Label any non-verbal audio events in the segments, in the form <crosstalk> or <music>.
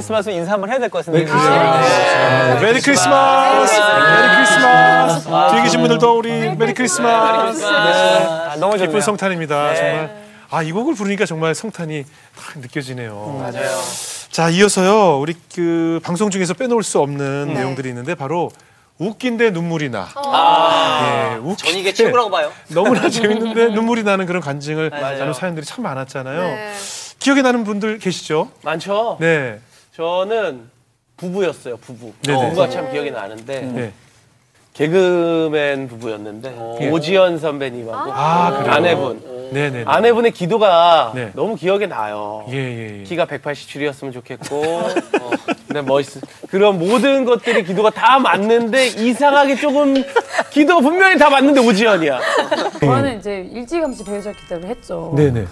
메리 크리스마스 인사 한번 해야 될 것 같은데. 메리 크리스마스. 메리 크리스마스. 메리 크리스마스. 뒤에 계신 분들도 우리 메리 크리스마스. 아, 너무 좋네요. 기쁜 성탄입니다. 정말. 아, 이 곡을 부르니까 정말 성탄이 딱 느껴지네요. 맞아요. 자, 이어서요. 우리 그 방송 중에서 빼놓을 수 없는 내용들이 있는데 바로 웃긴데 눈물이 나. 예, 웃긴 전 이게 최고라고 봐요. <laughs> 너무나 재밌는데 눈물이 나는 그런 간증을 나눈 사연들이 참 많았잖아요. 네. 기억에 나는 분들 계시죠? 많죠. 네. 저는 부부였어요. 부부. 네네. 부부가 참 기억이 나는데 네. 개그맨 부부였는데 오지연 선배님하고 아, 그래요? 아내분. 네네. 아내분의 기도가 네. 너무 기억에 나요. 예, 예, 예. 키가 187이었으면 좋겠고, 어, <laughs> 근데 멋있, 그런 모든 것들이 기도가 다 맞는데, 이상하게 조금, 기도 분명히 다 맞는데 오지연이야. 저는 이제 일찌감치 배우셨기 때문에 했죠. 네네.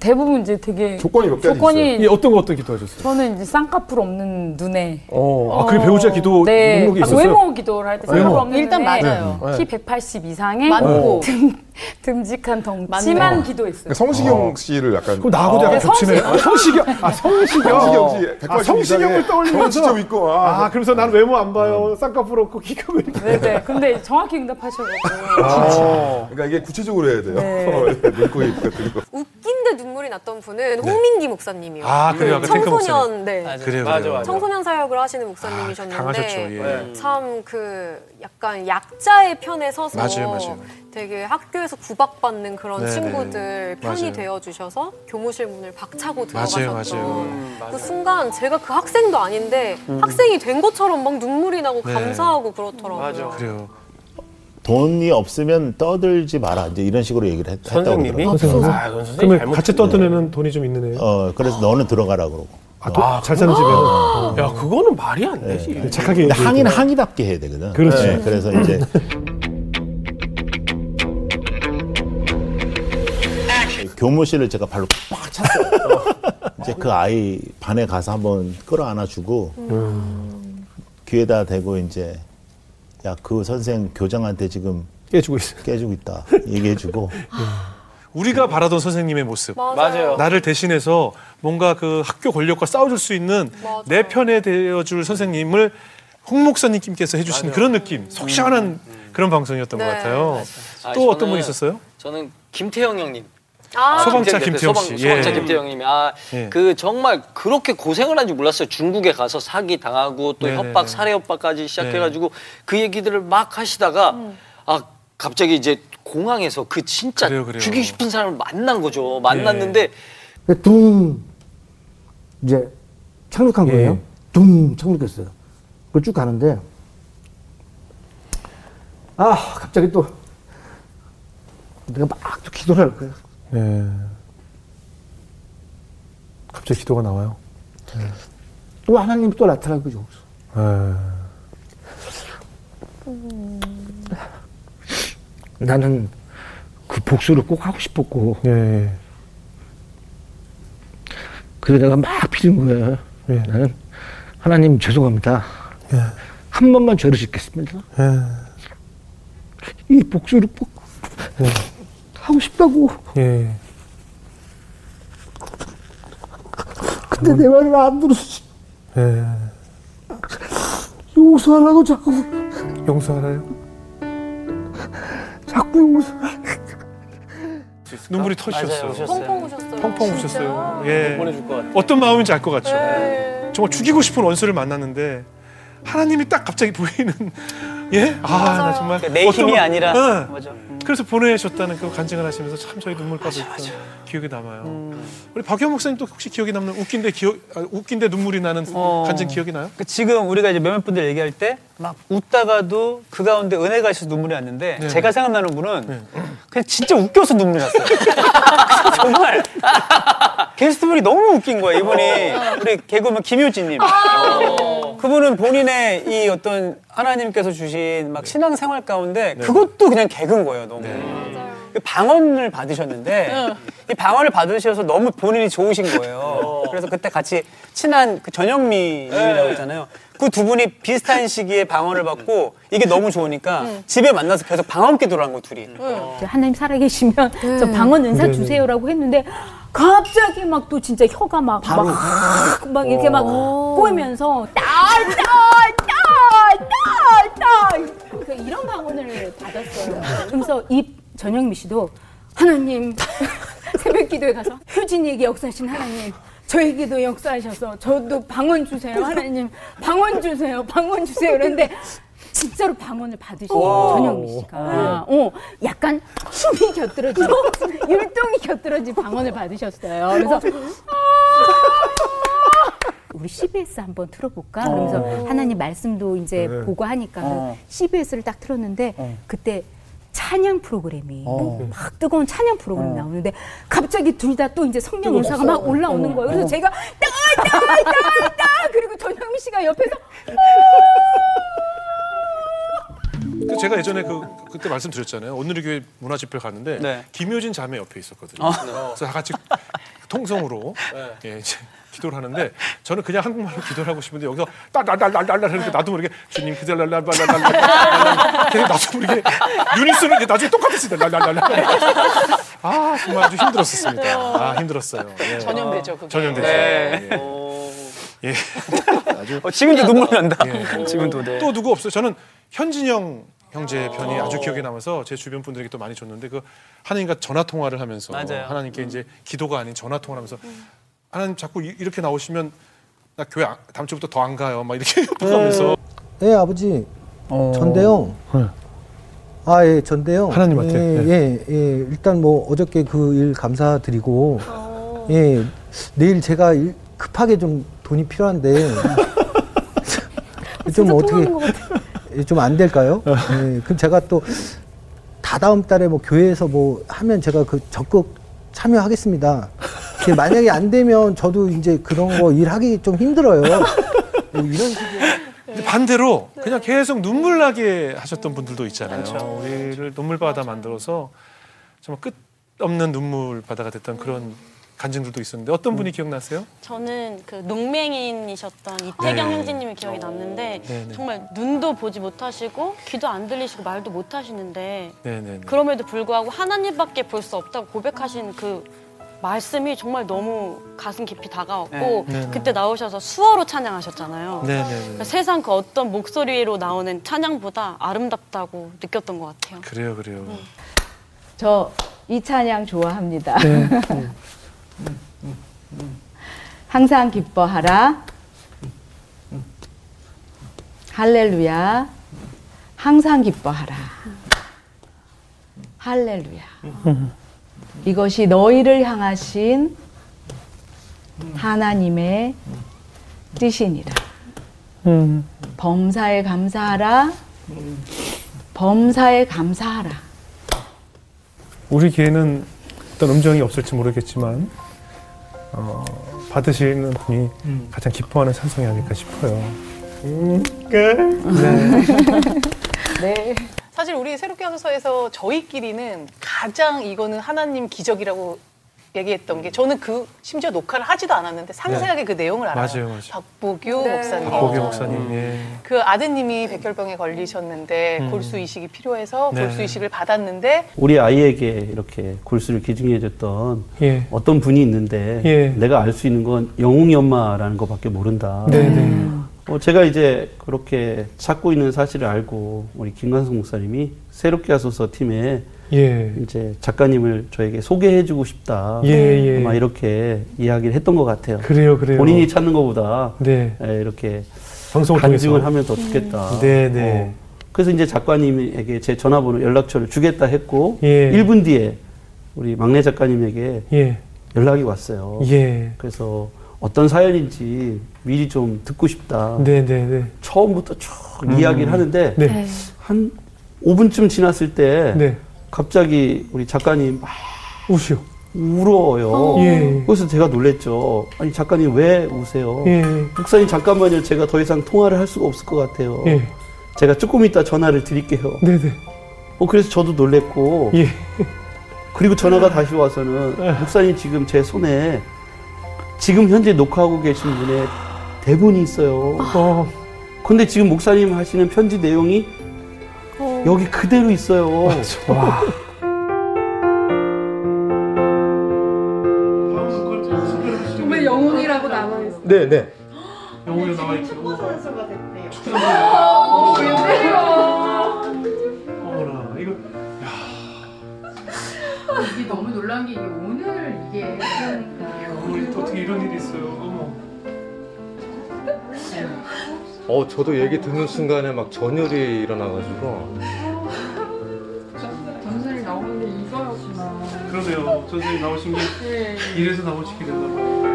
대부분 이제 되게 조건이 몇 가지 조건이 이 어떤 거 어떤 기도하셨어요? 저는 이제 쌍꺼풀 없는 눈에 어, 아, 그게 배우자 기도 네, 목록이 아, 있었어요? 외모 기도를 할 때. 쌍꺼풀 없는 일단 눈에 맞아요. 키180 이상의 맞고. 듬, 듬직한 덩치만 맞네. 기도했어요. 그러니까 성시경 씨를 약간 그럼 나하고도 약간 네, 겹치네. 아, 성시경. 아, 성시경. 성시경 씨180 아, 성시경을 떠올리면서. 좀 있고 아, 그러면서 나는 외모 안 봐요. 쌍꺼풀 없고 키가 왜 이렇게. 네 네. 근데 정확히 응답하셔가지고 그러니까 이게 구체적으로 해야 돼요. 네. <laughs> 눈코입 같은 거. 났던 분은 홍민기 목사님이요. 아, 그래요. 탱크 청소년, 네. 그래요, 맞아, 그래요. 맞아. 청소년 사역을 하시는 아, 목사님이셨는데 강하셨죠. 예. 참그 약간 약자의 편에 서서 맞아요, 맞아요. 되게 학교에서 구박받는 그런 네네. 친구들 편이 맞아요. 되어 주셔서 교무실 문을 박차고 맞아요, 들어가셨던 맞아요. 그 순간 제가 그 학생도 아닌데 학생이 된 것처럼 막 눈물이 나고 네. 감사하고 그렇더라고요. 맞아. 그래요. 돈이 없으면 떠들지 마라 이제 이런 식으로 얘기를 했, 했다고 선생님이? 그러더라고요. 아, 그건 선생님 그러면 잘못. 같이 떠든 애는 돈이 좀 있는 애예요? 어 그래서 너는 들어가라 그러고 아, 돈, 잘 사는 집에는. 야, 그거는 말이 안 되지. 착하게. 근데 얘기해도. 항의는 항의답게 해야 되거든. 그렇지. 네, 그래서 이제 <laughs> 교무실을 제가 발로 팍 찼어요. <laughs> 이제 그 아이 반에 가서 한번 끌어안아주고 귀에다 대고 이제 야 그 선생 교장한테 지금 깨주고 있어. 깨주고 있다 얘기해주고 <laughs> 우리가 바라던 선생님의 모습. 맞아요. 나를 대신해서 뭔가 그 학교 권력과 싸워줄 수 있는 맞아. 내 편에 되어줄 선생님을 홍 목사님께서 해주신 그런 느낌, 속 시원한 그런 방송이었던 네. 것 같아요. 아, 또 어떤 저는- 분 있었어요? 저는 김태형 형님. 아, 소방차 김태형 김태형 소방- 씨. 소방 차 예. 김태형 님이 아, 예. 그 정말 그렇게 고생을 한줄 몰랐어요. 중국에 가서 사기 당하고 또 네네네. 협박, 살해 협박까지 시작해가지고 그 얘기들을 막 하시다가 아 갑자기 이제 공항에서 그 진짜 그래요, 그래요. 죽이고 싶은 사람을 만난 거죠. 만났는데 둥 이제 착륙한 예. 거예요. 둥 착륙했어요. 그걸 쭉 가는데 아 갑자기 또 내가 막 또 기도를 할 거 네. 갑자기 기도가 나와요. 또 하나님이 또 나타난 거죠. 네. 나는 그 복수를 꼭 하고 싶었고 네. 그래서 내가 막 비는 거예요. 예. 나는 하나님 죄송합니다. 예. 한 번만 죄를 짓겠습니다. 예. 이 복수를 꼭 하고 싶다고. 예. 근데 내 말을 안 들었어. 예. 용서하라고 자꾸 용서하나요? 자꾸 용서하라고. 눈물이 터지셨어요. 펑펑 우셨어요. 펑펑 진짜. 우셨어요. 예. 보내줄 것 같아. 어떤 마음인지 알 것 같죠. 네. 정말 죽이고 싶은 원수를 만났는데 하나님이 딱 갑자기 보이는 예? 아, 나 정말 그러니까 내 어떤 힘이 마- 아니라 응. 맞아. 음. 그래서 보내셨다는 그 간증을 하시면서 참 저희 눈물까지 있던 기억이 남아요. 음. 우리 박영 목사님 또 혹시 기억에 남는 웃긴데 기억 아, 웃긴데 눈물이 나는 어. 간증 기억이 나요? 그 지금 우리가 이제 몇몇 분들 얘기할 때 막 웃다가도 그 가운데 은혜가 있어서 눈물이 났는데 네. 제가 생각나는 분은 그냥 진짜 웃겨서 눈물이 났어요. <laughs> 정말 게스트분이 너무 웃긴 거예요. 이분이 우리 개그맨 김효진님. 그분은 본인의 이 어떤 하나님께서 주신 막 신앙생활 가운데 그것도 그냥 개그인 거예요. 너무. 그 방언을 받으셨는데 이 방언을 받으셔서 너무 본인이 좋으신 거예요. 그래서 그때 같이 친한 그 전영미님이라고 있잖아요. 그 두 분이 비슷한 시기에 방언을 받고 이게 너무 좋으니까 집에 만나서 계속 방언 기도를 한 거 둘이. 하나님 살아계시면 저 방언 은사 주세요라고 했는데 갑자기 막 또 진짜 혀가 막 막 막 이렇게 막 꼬이면서 딸딸딸딸딸 그 이런 방언을 받았어요. 그러면서 이 전영미 씨도 하나님 <laughs> 새벽 기도에 가서 효진이에게 역사하신 하나님 저에게도 역사하셔서 저도 방언 주세요 하나님 방언 주세요 방언 주세요 그런데 진짜로 방언을 받으신 전영미 씨가 어, 약간 숨이 곁들어진 <laughs> 율동이 곁들어진 방언을 받으셨어요. 그래서 우리 CBS 한번 틀어볼까? 그러면서 하나님 말씀도 이제 보고 하니까 어. CBS를 딱 틀었는데 그때 찬양 프로그램이 막 뜨거운 찬양 프로그램 이 나오는데 갑자기 둘 다 또 이제 성령 은사가 막 올라오는 거예요. 그래서 제가 딸딸딸딸 그리고 전영미 씨가 옆에서 <laughs> 그 제가 예전에 그 그때 말씀드렸잖아요. 오늘의 교회 문화 집회 갔는데 네. 김효진 자매 옆에 있었거든요. 그래서 다 같이 통성으로 예, 이제 기도를 하는데 저는 그냥 한국말로 기도를 하고 싶은데 여기서 딸딸딸딸딸 하니까 나도 모르게 주님 그달랄랄랄랄랄 계속 나도 모르게 유니스는 이제 나중에 똑같았어요. 랄랄랄랄. 아 정말 아주 힘들었었습니다. 아 힘들었어요. 예. 전염되죠, 그게. 전염되죠. 네. 예. 예. 어, 지금도 눈물 난다. 예. 지금도 네. 또 누구 없어요? 저는 현진영 형제 편이 아주 기억에 남아서 제 주변 분들에게 또 많이 줬는데 그 하나님과 전화 통화를 하면서 맞아요. 하나님께 이제 기도가 아닌 전화 통화를 하면서 하나님 자꾸 이- 이렇게 나오시면 나 교회 안- 다음 주부터 더 안 가요. 막 이렇게 <laughs> 하면서 예, 아버지. 어. 전대영. 아, 예, 전대영. 하나님한테? 예, 예, 예. 일단 뭐 어저께 그 일 감사드리고, 예, 내일 제가 일- 급하게 좀 돈이 필요한데, <laughs> 좀 어떻게, 좀 안 될까요? 예, 그럼 제가 또 다다음 달에 뭐 교회에서 뭐 하면 제가 그 적극 참여하겠습니다. 만약에 안 되면 저도 이제 그런 거 일하기 좀 힘들어요. 뭐 이런 식으로. 근데 반대로 그냥 계속 눈물 나게 하셨던 분들도 있잖아요. 우리를 눈물 바다 만들어서 정말 끝 없는 눈물 바다가 됐던 그런 간증들도 있었는데 어떤 분이 기억나세요? 저는 그 농맹인이셨던 이태경 네. 형제님이 기억이 남는데 네, 네. 정말 눈도 보지 못하시고 귀도 안 들리시고 말도 못 하시는데 네네. 그럼에도 불구하고 하나님밖에 볼 수 없다고 고백하신 그 말씀이 정말 너무 가슴 깊이 다가왔고 네, 네, 네. 그때 나오셔서 수어로 찬양하셨잖아요. 그러니까 세상 그 어떤 목소리로 나오는 찬양보다 아름답다고 느꼈던 것 같아요. 그래요, 그래요. 저이 찬양 좋아합니다. <laughs> 항상 기뻐하라. 할렐루야. 항상 기뻐하라. 할렐루야. 이것이 너희를 향하신 하나님의 뜻이니라. 범사에 감사하라. 범사에 감사하라. 우리 교회는 어떤 음정이 없을지 모르겠지만 어, 받으시는 분이 가장 기뻐하는 찬송이 아닐까 싶어요. <laughs> 네. 사실 우리 새롭게 하소서에서 저희끼리는 가장 이거는 하나님 기적이라고 얘기했던 게 저는 그 심지어 녹화를 하지도 않았는데 상세하게 그 내용을 알아요. 맞아요, 맞아요. 박보규 네. 목사님. 박보기 목사님. 예. 그 아드님이 백혈병에 걸리셨는데 음. 골수 이식이 필요해서 네. 골수 이식을 받았는데 우리 아이에게 이렇게 골수를 기증해 줬던 예. 어떤 분이 있는데 예. 내가 알 수 있는 건 영웅이 엄마라는 것밖에 모른다. 네 네. 어, 제가 이제 그렇게 찾고 있는 사실을 알고 우리 김관성 목사님이 새롭게 하소서 팀에 예. 이제 작가님을 저에게 소개해주고 싶다. 예, 예. 아마 이렇게 이야기를 했던 것 같아요. 그래요, 그래요. 본인이 찾는 것보다 네. 에, 이렇게 방송을 간증을 통해서. 하면 더 좋겠다. 네, 네. 어. 그래서 이제 작가님에게 제 전화번호 연락처를 주겠다 했고 예. 1분 뒤에 우리 막내 작가님에게 예. 연락이 왔어요. 예. 그래서 어떤 사연인지 미리 좀 듣고 싶다. 네, 네, 네. 처음부터 쭉 음. 이야기를 하는데 네. 한 5분쯤 지났을 때 네. 갑자기 우리 작가님 막 우시오. 울어요. 예. 그래서 제가 놀랬죠. 아니 작가님 왜 우세요? 예. 목사님 잠깐만요. 제가 더 이상 통화를 할 수가 없을 것 같아요. 예. 제가 조금 이따 전화를 드릴게요. 네, 네. 어 그래서 저도 놀랬고 예. 그리고 전화가 다시 와서는 목사님 지금 제 손에 지금 현재 녹화하고 계신 분의 대본이 있어요. 어. 근데 지금 목사님 하시는 편지 내용이 여기 그대로 있어요. 와. 정말 영웅이라고 남아있어. 네, 네. 영웅이 나와 있고. 축구 선수가 됐대요. 어, 웬일이야. 어머나 이거 이게 너무 놀란 게 이게 오늘 이게 그러니까 어머 또 어떻게 이런 일이 있어요. 어머. 어, 저도 얘기 듣는 순간에 막 전율이 일어나가지고. 전설이 나오는 게 이거였구나. 그러네요. 선생님 나오신 게 네. 이래서 나오시게 됐나 봐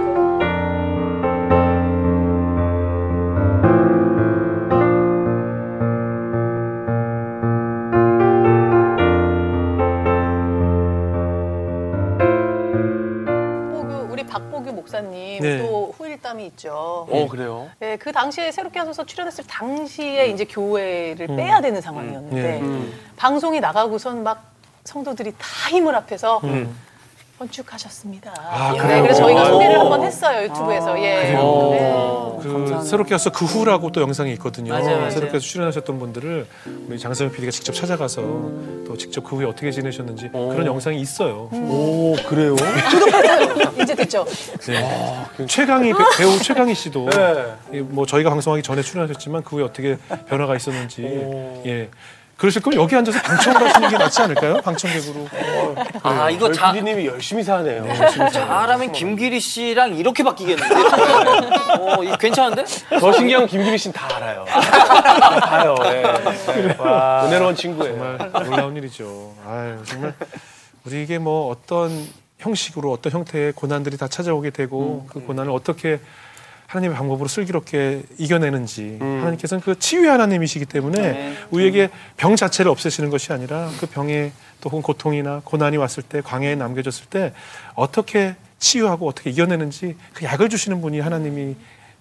어 그래요? 네, 그 당시에 새롭게 하소서 출연했을 당시에 이제 교회를 음. 빼야 되는 상황이었는데 네. 음. 방송이 나가고선 막 성도들이 다 힘을 합해서 음. 건축하셨습니다. 아, 네, 그래요? 그래서 저희가 아유. 소개를 한번 했어요 유튜브에서. 예. 그래요. 그 감사합니다. 새롭게 와서 그 후라고 또 영상이 있거든요. 맞아요, 맞아요. 새롭게 와서 출연하셨던 분들을 우리 장성현 PD가 직접 찾아가서 또 직접 그 후에 어떻게 지내셨는지 그런 영상이 있어요. 오 그래요? 이제 됐죠. 네. <laughs> 최강희 배, 배우 최강희 씨도 예, 뭐 저희가 방송하기 전에 출연하셨지만 그 후에 어떻게 변화가 있었는지 예. 그러실 거면 여기 앉아서 방청을 하시는 게 낫지 않을까요? 방청객으로. 아 이거 자 PD님이 열심히 사네요. 잘하면 김기리 씨랑 이렇게 바뀌겠는데? 어, 이거 괜찮은데? 더 신기한 건 김기리 씨는 다 알아요. 다 봐요. 예. 예. 와, 은혜로운 친구예요. 정말 놀라운 일이죠. 아유, 정말 우리에게 뭐 어떤 형식으로 어떤 형태의 고난들이 다 찾아오게 되고 그 고난을 어떻게 하나님의 방법으로 슬기롭게 이겨내는지 하나님께서는 그 치유의 하나님이시기 때문에 우리에게 병 자체를 없애시는 것이 아니라 그 병에 또 혹은 고통이나 고난이 왔을 때 광야에 남겨졌을 때 어떻게 치유하고 어떻게 이겨내는지 그 약을 주시는 분이 하나님이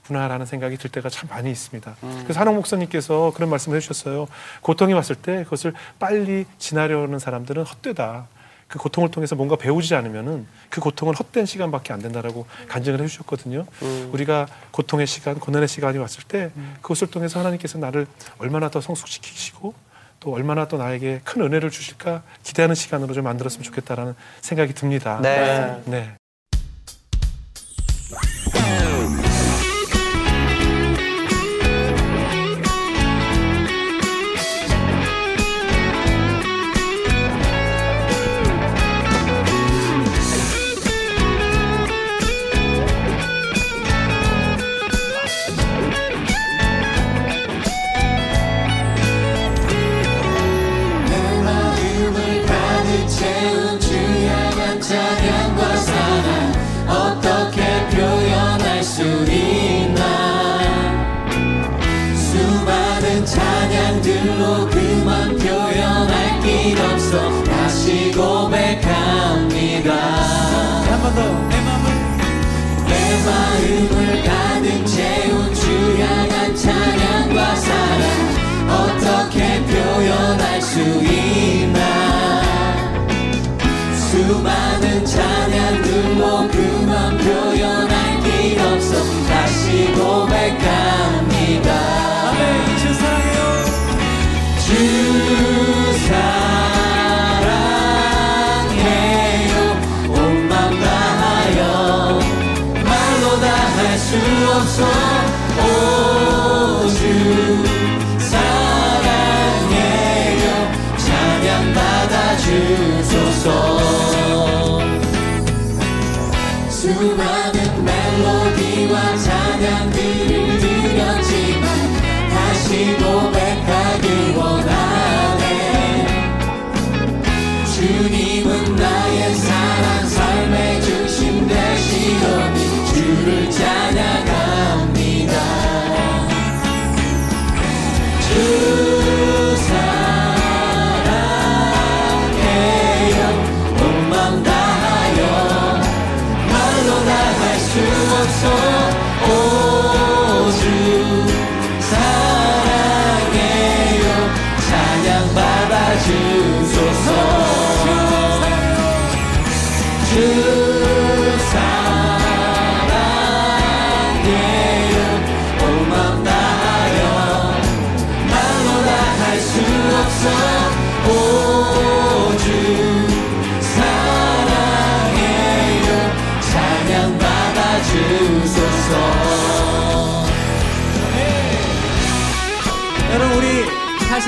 구나라는 생각이 들 때가 참 많이 있습니다. 그래서 한옥 목사님께서 그런 말씀을 해주셨어요. 고통이 왔을 때 그것을 빨리 지나려는 사람들은 헛되다. 그 고통을 통해서 뭔가 배우지 않으면은 그 고통은 헛된 시간밖에 안 된다라고 간증을 해주셨거든요. 우리가 고통의 시간, 고난의 시간이 왔을 때 그것을 통해서 하나님께서 나를 얼마나 더 성숙시키시고 또 얼마나 또 나에게 큰 은혜를 주실까 기대하는 시간으로 좀 만들었으면 좋겠다라는 생각이 듭니다. 네. 네. 내 수많은 찬양들로 그만 표현할 길 없어. 다시 고백합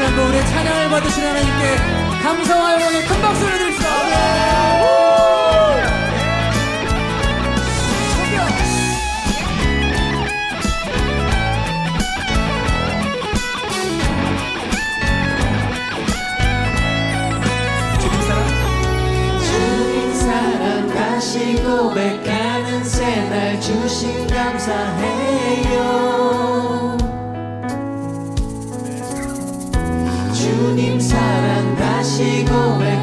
한번 우리 찬양을 받으신 하나님께 감사와 영광의 큰 박수를 드립시다. 다시 고백하는 새날 주신 감사해요 she go back?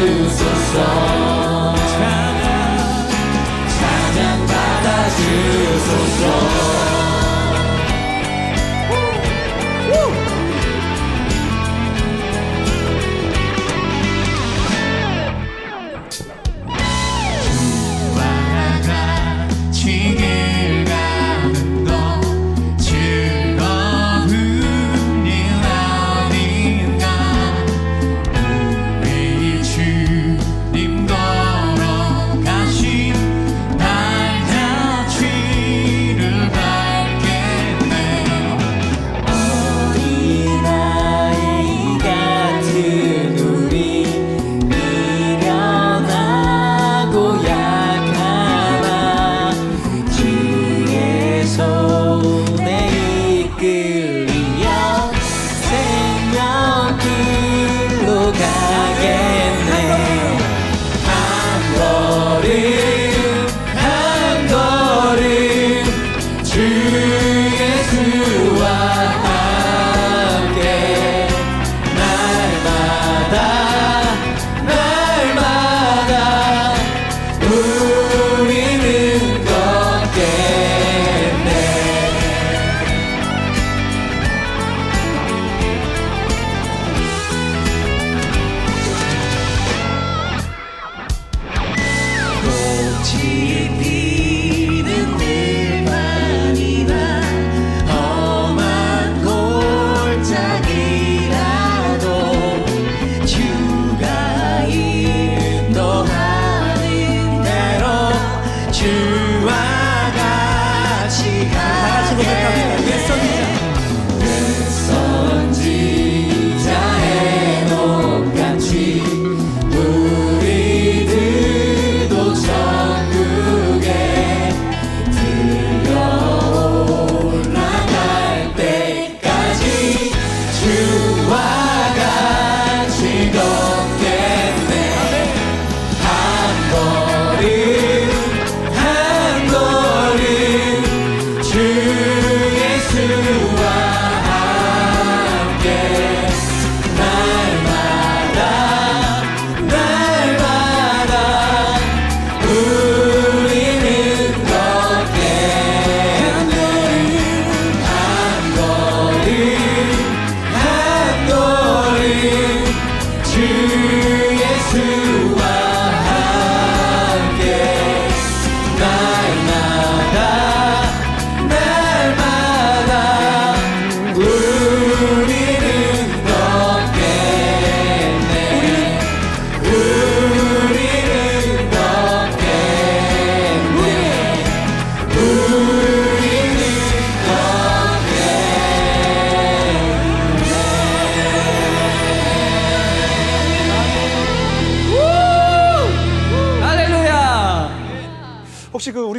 is the song.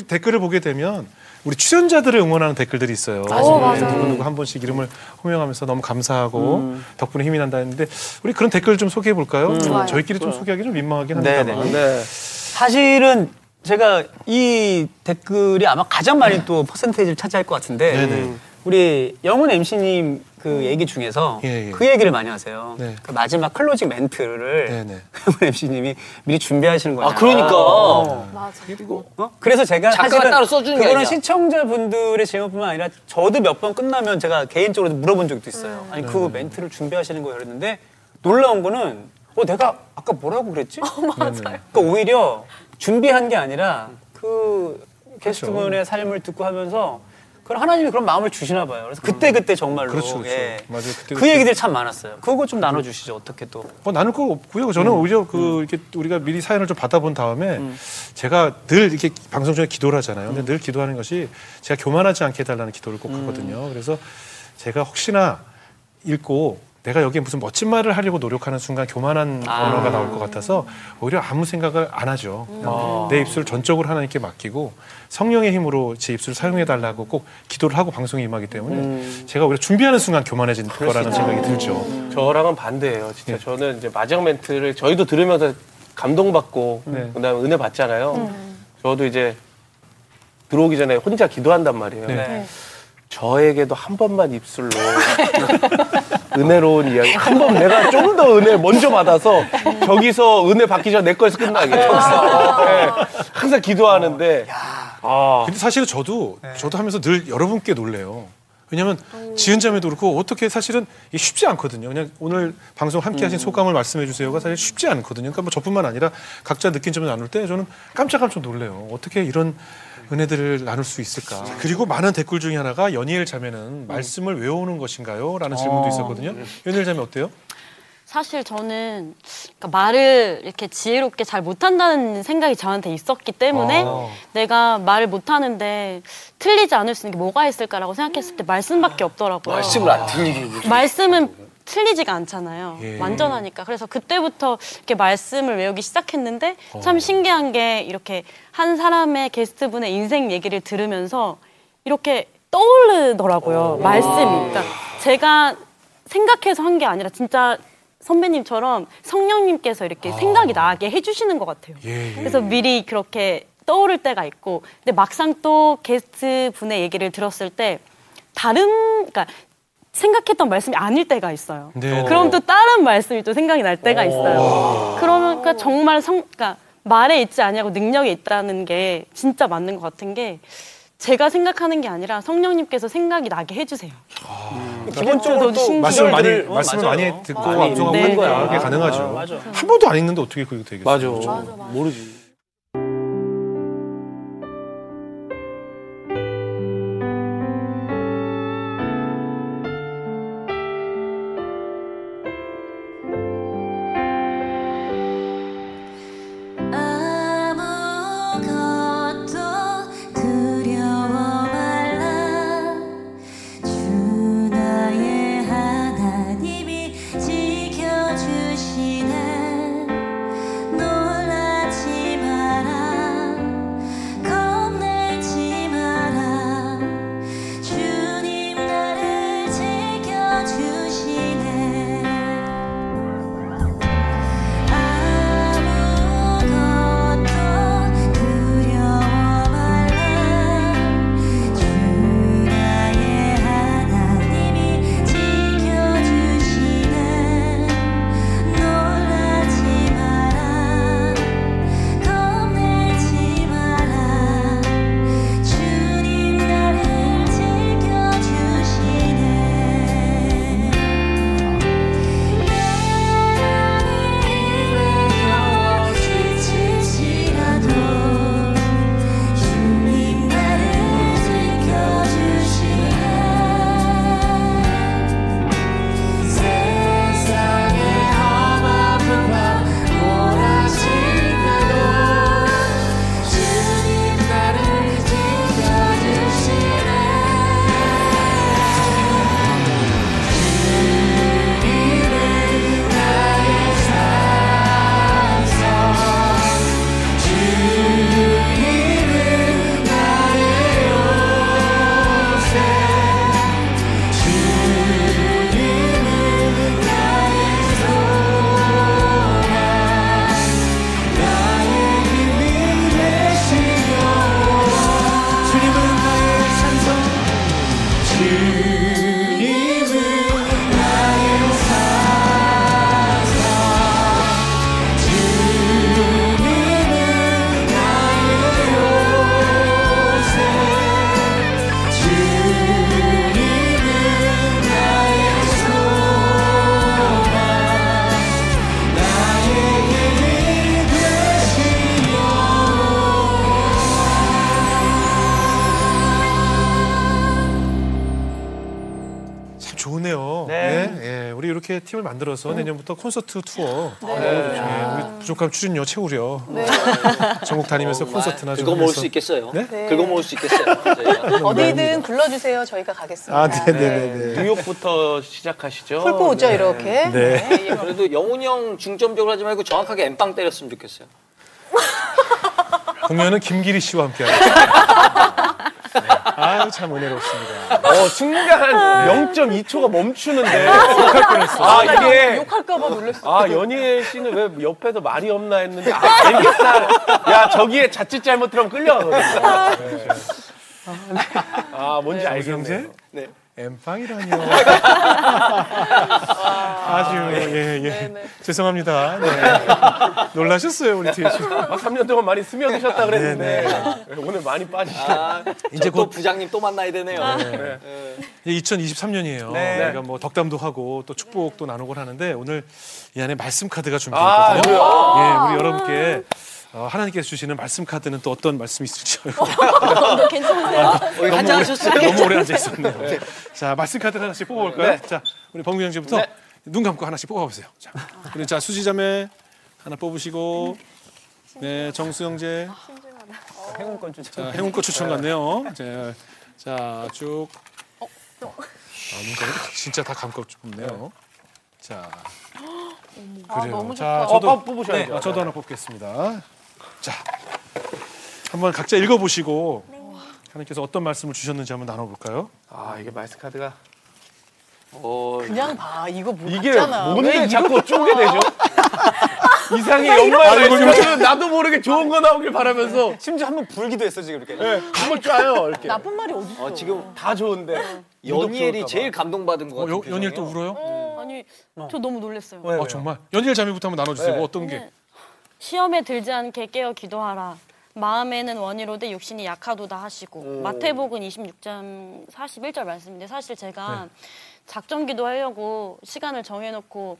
댓글을 보게 되면 우리 출연자들을 응원하는 댓글들이 있어요. 아, 오, 맞아요. 누구 누구 한 번씩 이름을 호명하면서 너무 감사하고 음. 덕분에 힘이 난다 했는데 우리 그런 댓글 좀 소개해 볼까요? 음. 저희끼리 좀 소개하기 좀 민망하긴 네, 합니다만. 네. 사실은 제가 이 댓글이 아마 가장 많이 또 퍼센테이지를 차지할 것 같은데 네네. 우리 영훈 MC님 그 얘기 중에서 예, 예. 그 얘기를 많이 하세요. 네. 그 마지막 클로징 멘트를 <laughs> 네네. 영훈 MC님이 미리 준비하시는 거예요. 아, 그러니까. 맞아. 어? 그래서 제가 사실은 따로 써주는 게 그거는 아니라. 시청자분들의 질문뿐만 아니라 저도 몇 번 끝나면 제가 개인적으로 물어본 적도 있어요. 아니 그 네. 멘트를 준비하시는 거예요. 그랬는데 놀라운 거는 어 내가 아까 뭐라고 그랬지? <laughs> 맞아요. 그러니까 오히려 준비한 게 아니라 그 그렇죠. 게스트분의 삶을 듣고 하면서 그런 하나님이 그런 마음을 주시나 봐요. 그래서 그때 그때 정말로 그렇죠, 그렇죠. 예. 맞아요. 그때 그 그때. 얘기들 참 많았어요. 그거 좀 나눠 주시죠. 어떻게 또? 뭐 나눌 거 없고요. 저는 오히려 그 이렇게 우리가 미리 사연을 좀 받아본 다음에 제가 늘 이렇게 방송 중에 기도를 하잖아요. 근데 늘 기도하는 것이 제가 교만하지 않게 해달라는 기도를 꼭 하거든요. 그래서 제가 혹시나 읽고 내가 여기에 무슨 멋진 말을 하려고 노력하는 순간 교만한 아. 언어가 나올 것 같아서 오히려 아무 생각을 안 하죠. 아. 내 입술을 전적으로 하나님께 맡기고 성령의 힘으로 제 입술을 사용해 달라고 꼭 기도를 하고 방송에 임하기 때문에 제가 오히려 준비하는 순간 교만해질 거라는 생각이 들죠. 저랑은 반대예요. 진짜 저는 이제 마지막 멘트를 저희도 들으면서 감동받고 네. 그다음에 은혜 받잖아요. 저도 이제 들어오기 전에 혼자 기도한단 말이에요. 네. 저에게도 한 번만 입술로 은혜로운 이야기. 한 번 내가 좀 더 은혜 먼저 받아서 저기서 은혜 받기 전내 거에서 끝나게. 네. 항상 기도하는데. 아. 근데 사실은 저도 저도 하면서 늘 여러분께 놀래요. 왜냐하면 지은 자매도 그렇고 어떻게 사실은 이게 쉽지 않거든요. 그냥 오늘 방송 함께 하신 소감을 말씀해 주세요가 사실 쉽지 않거든요. 그러니까 뭐 저뿐만 아니라 각자 느낀 점을 나눌 때 저는 깜짝깜짝 놀래요. 어떻게 이런 은혜들을 나눌 수 있을까? 그리고 많은 댓글 중에 하나가 연희엘 자매는 말씀을 외우는 것인가요? 라는 질문도 어. 있었거든요. 연희엘 자매 어때요? 사실 저는 그러니까 말을 이렇게 지혜롭게 잘 못한다는 생각이 저한테 있었기 때문에 아. 내가 말을 못하는데 틀리지 않을 수 있는 게 뭐가 있을까라고 생각했을 때 말씀밖에 없더라고요. 말씀을 안 틀리게. 말씀은 틀리지가 않잖아요. 예. 완전하니까. 그래서 그때부터 이렇게 말씀을 외우기 시작했는데 어. 참 신기한 게 이렇게 한 사람의 게스트분의 인생 얘기를 들으면서 이렇게 떠오르더라고요. 말씀이. 그러니까 제가 생각해서 한 게 아니라 진짜 선배님처럼 성령님께서 이렇게 생각이 나게 해주시는 것 같아요. 예, 예. 그래서 미리 그렇게 떠오를 때가 있고, 근데 막상 또 게스트 분의 얘기를 들었을 때 다른, 그러니까 생각했던 말씀이 아닐 때가 있어요. 네. 그럼 또 다른 말씀이 또 생각이 날 때가 있어요. 그러면 그러니까 정말 성, 그러니까 말에 있지 아니하고 능력에 있다는 게 진짜 맞는 것 같은 게 제가 생각하는 게 아니라 성령님께서 생각이 나게 해주세요. 기본적으로 또 말씀을 많이 어, 말씀을 맞아요. 많이 듣고 많이 암송하고 읽는 거야. 그게 가능하죠. 아, 맞아. 한 번도 안 읽는데 어떻게 그게 되겠어요? 맞아. 그렇죠? 모르지. 아무것도 이렇게 팀을 만들어서 내년부터 콘서트 투어 네. 예, 우리 부족함 추진료 채우려 네. 전국 다니면서 콘서트나 좀 긁어 모을 해서. 수 있겠어요. 네? 긁어 모을 수 있겠어요. 저희가. <laughs> 어디든 불러주세요. 저희가 가겠습니다. 아, 네네네. 뉴욕부터 시작하시죠. 풀고 오죠 이렇게. 네. 예, 그래도 영훈이 형 중점적으로 하지 말고 정확하게 엠빵 때렸으면 좋겠어요. <laughs> 공연은 김기리 씨와 함께 하겠습니다. <laughs> 네. 아유 참 은혜롭습니다. 어, 순간 0.2초가 멈추는데. 욕할 뻔했어. 아, 이게. 욕할까봐 놀랐어. 아, 연희엘 씨는 왜 옆에서 말이 없나 했는데, 아, 알겠다. 야, 저기에 자칫 잘못 들으면 끌려가거든. 네. 아, 뭔지 알겠네. 네. 엠빵이라니요. <laughs> 아주 예 예. 죄송합니다. 네. 놀라셨어요 우리 뒤에 씨. 아, 3년 동안 많이 스며드셨다 그랬는데, 네, 오늘 많이 빠지시네. 아, 이제 또 곧- 부장님 또 만나야 되네요. 네. 예. 이제 2023년이에요. 네. 그러니까 뭐 덕담도 하고 또 축복도 나누곤 하는데 오늘 이 안에 말씀 카드가 아, 준비되어 있거든요. 그래요? 예, 우리 여러분께 어, 하나님께서 주시는 말씀 카드는 또 어떤 말씀이 있을지 너 괜찮으세요? 어, 여기 한잔 하셨어요? 너무 오래 앉아 있었네요. 자, 말씀 카드 하나씩 뽑아볼까요? 네. 자, 우리 범규 씨부터 눈 감고 하나씩 뽑아보세요. 자, 그리고 자 수지자매 하나 뽑으시고, 네 정수영재, 행운권 추천. 자 행운꽃 추천 같네요. 자, 자 쭉. 아, 눈 감고 진짜 다 감고 뽑네요. 자, <gasps> 아, 그래요. 너무 자, 좋다. 저도 어, 뽑으셔야죠. 네, 저도 하나 뽑겠습니다. 자, 한번 각자 읽어보시고 하나님께서 어떤 말씀을 주셨는지 한번 나눠볼까요? 아, 이게 말씀 카드가. 어, 그냥 봐. 이거 뭐 이게 뭔데 이거 자꾸 쪼게 되죠? <laughs> 이상해 연말 이거 말씀은 나도 모르게 좋은 거 나오길 바라면서 심지어 한 번 불기도 했어 지금 이렇게. 네, 한번 짜요 이렇게 나쁜 말이 어디 있어? 어, 지금 다 좋은데 연희엘이 유독 제일 감동받은 것 어, 같은 여, 연일 또. 울어요? 아니, 저 너무 놀랐어요. 어, 정말. 연일 자매부터 한번 나눠주세요. 네. 뭐 어떤 게? 네. 시험에 들지 않게 깨어 기도하라. 마음에는 원이로되 육신이 약하도다 하시고 마태복음 26장 41절 말씀인데 사실 제가 작정 기도하려고 시간을 정해놓고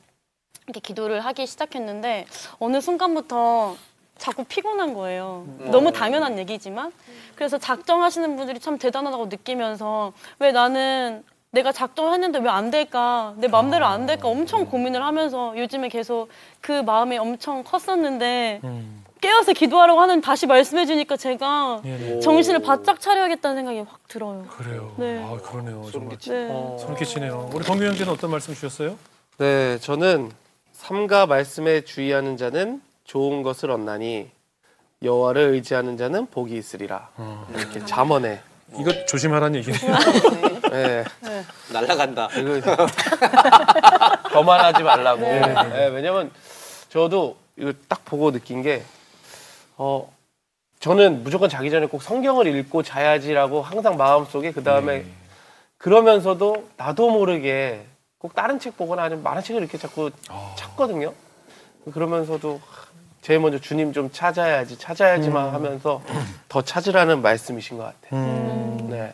이렇게 기도를 하기 시작했는데 어느 순간부터 자꾸 피곤한 거예요. 너무 당연한 얘기지만 그래서 작정하시는 분들이 참 대단하다고 느끼면서 왜 나는 내가 작정했는데 왜 안 될까 내 마음대로 안 될까 엄청 고민을 하면서 요즘에 계속 그 마음이 엄청 컸었는데 깨어서 기도하라고 하는 다시 말씀해 주니까 제가 예. 정신을 바짝 차려야겠다는 생각이 확 들어요. 그래요. 네. 아 그러네요. 정말 네. 소름 끼치네요. 우리 범규 형제는 어떤 말씀 주셨어요? 네 저는 삼가 말씀에 주의하는 자는 좋은 것을 얻나니 여호와를 의지하는 자는 복이 있으리라 이렇게 잠언에 이거 조심하라는 얘기네요. <laughs> 네. 날라간다. 이거 <laughs> 거만하지 말라고. 네, 네, 네. 네, 왜냐면 저도 이거 딱 보고 느낀 게 어. 저는 무조건 자기 전에 꼭 성경을 읽고 자야지라고 항상 마음속에 그 다음에 그러면서도 나도 모르게 꼭 다른 책 보거나 아니면 만화책을 이렇게 자꾸 찾거든요. 그러면서도 제일 먼저 주님 좀 찾아야지 찾아야지만 하면서 더 찾으라는 말씀이신 것 같아요. 네.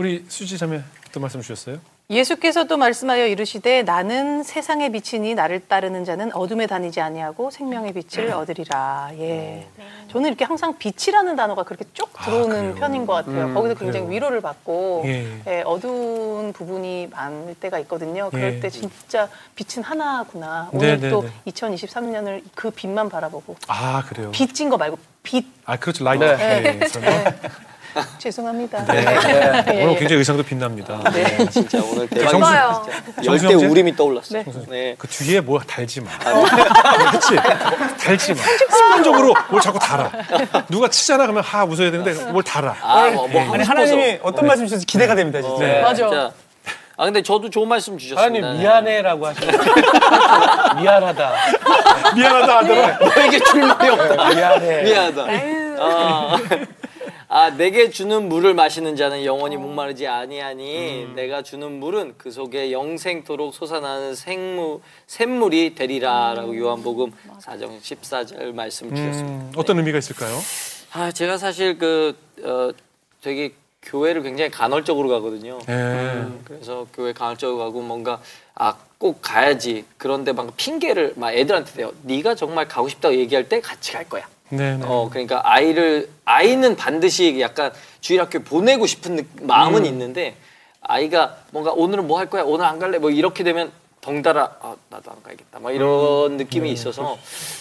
우리 수지 자매 어떤 말씀 주셨어요? 예수께서도 말씀하여 이르시되 나는 세상의 빛이니 나를 따르는 자는 어둠에 다니지 아니하고 생명의 빛을 얻으리라. 예. 저는 이렇게 항상 빛이라는 단어가 그렇게 쭉 들어오는 편인 것 같아요. 음, 거기서 굉장히 그래요. 위로를 받고 예. 예, 어두운 부분이 많을 때가 있거든요. 그럴 예. 때 진짜 빛은 하나구나. 네, 오늘 네, 또 네. 2023년을 그 빛만 바라보고 아 그래요. 빚진 거 말고 빛. 아 그렇죠. light. 네. 네. 저는 <laughs> 죄송합니다. 네. 예, 오늘 예. 굉장히 의상도 빛납니다. 네, 진짜 오늘 대박. 좋아요. 열대? 우림이 떠올랐어. 네. 네. 그 뒤에 뭐 달지 마. 그렇지. 달지 마. 습관적으로 뭘 자꾸 달아. 누가 치잖아 그러면 하 웃어야 되는데 뭘 달아. 아, 뭐, 뭐 아니. 하나님이 어떤 말씀 주셔서 기대가 됩니다 진짜. 네. 맞아. 진짜. 아 근데 저도 좋은 말씀 주셨습니다. 하나님 미안해라고 하시는 <laughs> 미안하다. 미안하다 하더라. 너에게 줄 말이 없다. 미안해. 미안하다. 아, 아, 내게 주는 물을 마시는 자는 영원히 목마르지 아니하니 내가 주는 물은 그 속에 영생토록 솟아나는 생무 샘물이 되리라라고 요한복음 4장 14절 말씀 주셨습니다. 음, 어떤 의미가 있을까요? 아, 제가 사실 그 어, 되게 교회를 굉장히 간헐적으로 가거든요. 네. 음, 그래서 교회 간헐적으로 가고 뭔가 아 꼭 가야지. 그런데 막 핑계를 막 애들한테 대요. 네가 정말 가고 싶다고 얘기할 때 같이 갈 거야. 네. 네. 어 그러니까 아이를 아이는 반드시 약간 주일학교 보내고 싶은 느- 마음은 음. 있는데 아이가 뭔가 오늘은 뭐 할 거야 오늘 안 갈래 뭐 이렇게 되면 덩달아 아, 나도 안 가야겠다 막 이런 느낌이 있어서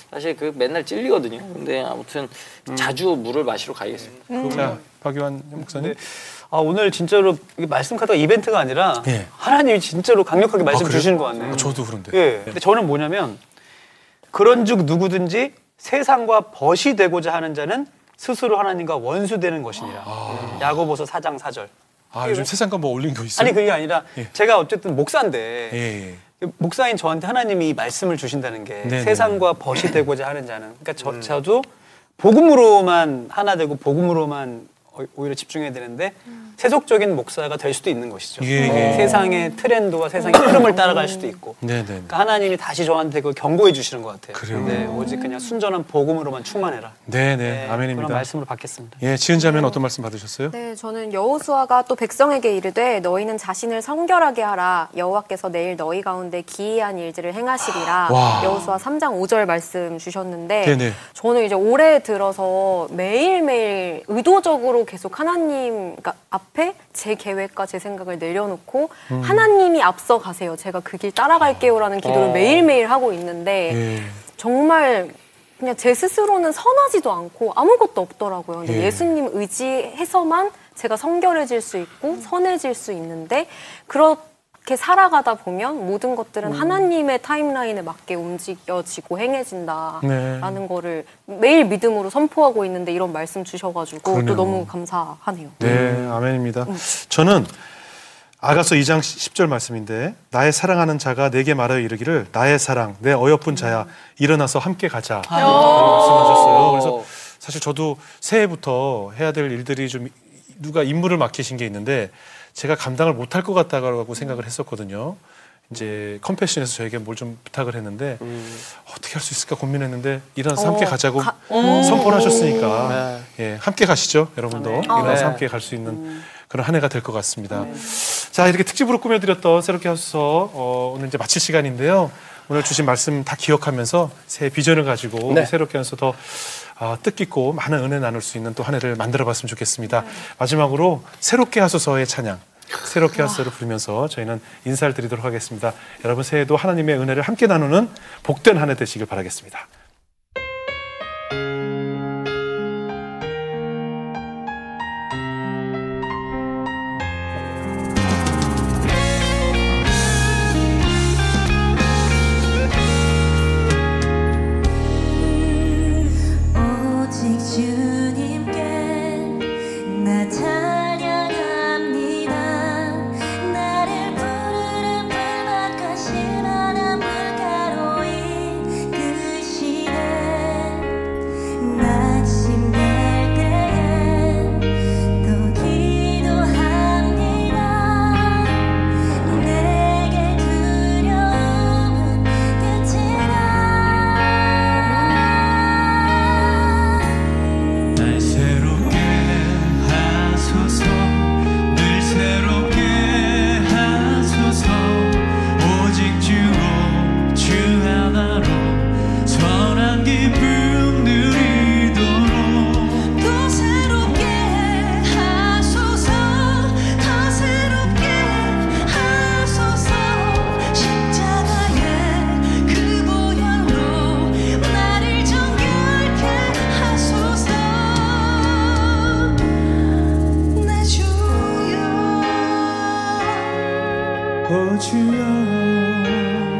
사실 그 맨날 찔리거든요. 근데 아무튼 자주 물을 마시러 가겠습니다. 자, 박유한 목사님. 아 오늘 진짜로 이게 말씀 카드가 이벤트가 아니라 예. 하나님이 진짜로 강력하게 말씀 아? 주시는 것 같네요. 아, 저도 그런데. 예. 근데 저는 뭐냐면 그런즉 누구든지 세상과 벗이 되고자 하는 자는 스스로 하나님과 원수되는 것이니라. 야고보서 4장 4절. 아, 요즘 세상과 뭐 올린 거 있어요? 아니 그게 아니라 예. 제가 어쨌든 목사인데 예, 예. 목사인 저한테 하나님이 말씀을 주신다는 게 네네. 세상과 벗이 되고자 하는 자는 그러니까 저, 저도 복음으로만 하나 되고 복음으로만 어- 오히려 집중해야 되는데 세속적인 목사가 될 수도 있는 것이죠. 예, 예. 세상의 트렌드와 세상의 흐름을 따라갈 수도 있고. 네, 네. 그러니까 하나님이 다시 저한테 그 경고해 주시는 것 같아요. 그래요? 네, 오직 그냥 순전한 복음으로만 충만해라. 네, 네. 아멘입니다. 그런 말씀을 받겠습니다. 예, 지은 자매는 어떤 말씀 받으셨어요? 네, 저는 여호수아가 또 백성에게 이르되 너희는 자신을 성결하게 하라 여호와께서 내일 너희 가운데 기이한 일들을 행하시리라 와. 여호수아 3장 5절 말씀 주셨는데 네네. 저는 이제 올해 들어서 매일매일 의도적으로 계속 하나님 그러니까 앞에 제 계획과 제 생각을 내려놓고 음. 하나님이 앞서 가세요. 제가 그 길 따라갈게요라는 기도를 어. 매일매일 하고 있는데 예. 정말 그냥 제 스스로는 선하지도 않고 아무것도 없더라고요. 근데 예. 예. 수님 의지해서만 제가 성결해질 수 있고 선해질 수 있는데 그렇 게 살아가다 보면 모든 것들은 음. 하나님의 타임라인에 맞게 움직여지고 행해진다라는 네. 거를 매일 믿음으로 선포하고 있는데 이런 말씀 주셔가지고 그러네요. 또 너무 감사하네요. 네, 아멘입니다. 저는 아가서 2장 10절 말씀인데 나의 사랑하는 자가 내게 말하여 이르기를 나의 사랑 내 어여쁜 자야 일어나서 함께 가자 아. 라고 말씀하셨어요. 그래서 사실 저도 새해부터 해야 될 일들이 좀 누가 임무를 맡기신 게 있는데 제가 감당을 못할 것 같다고 생각을 했었거든요. 이제 컴패션에서 저에게 뭘 좀 부탁을 했는데 어떻게 할 수 있을까 고민했는데 일어나서 함께 어, 가자고 가- 음. 선포를 하셨으니까 예, 함께 가시죠 여러분도 네. 일어나서 네. 함께 갈 수 있는 그런 한 해가 될 것 같습니다. 자 이렇게 특집으로 꾸며드렸던 새롭게 하소서 어, 오늘 이제 마칠 시간인데요. 오늘 주신 말씀 다 기억하면서 새 비전을 가지고 네. 새롭게 하소서 더 어, 뜻깊고 많은 은혜 나눌 수 있는 또 한 해를 만들어 봤으면 좋겠습니다. 마지막으로 새롭게 하소서의 찬양. 새롭게 하소서를 부르면서 저희는 인사를 드리도록 하겠습니다. 여러분 새해도 하나님의 은혜를 함께 나누는 복된 한 해 되시길 바라겠습니다. 오 주여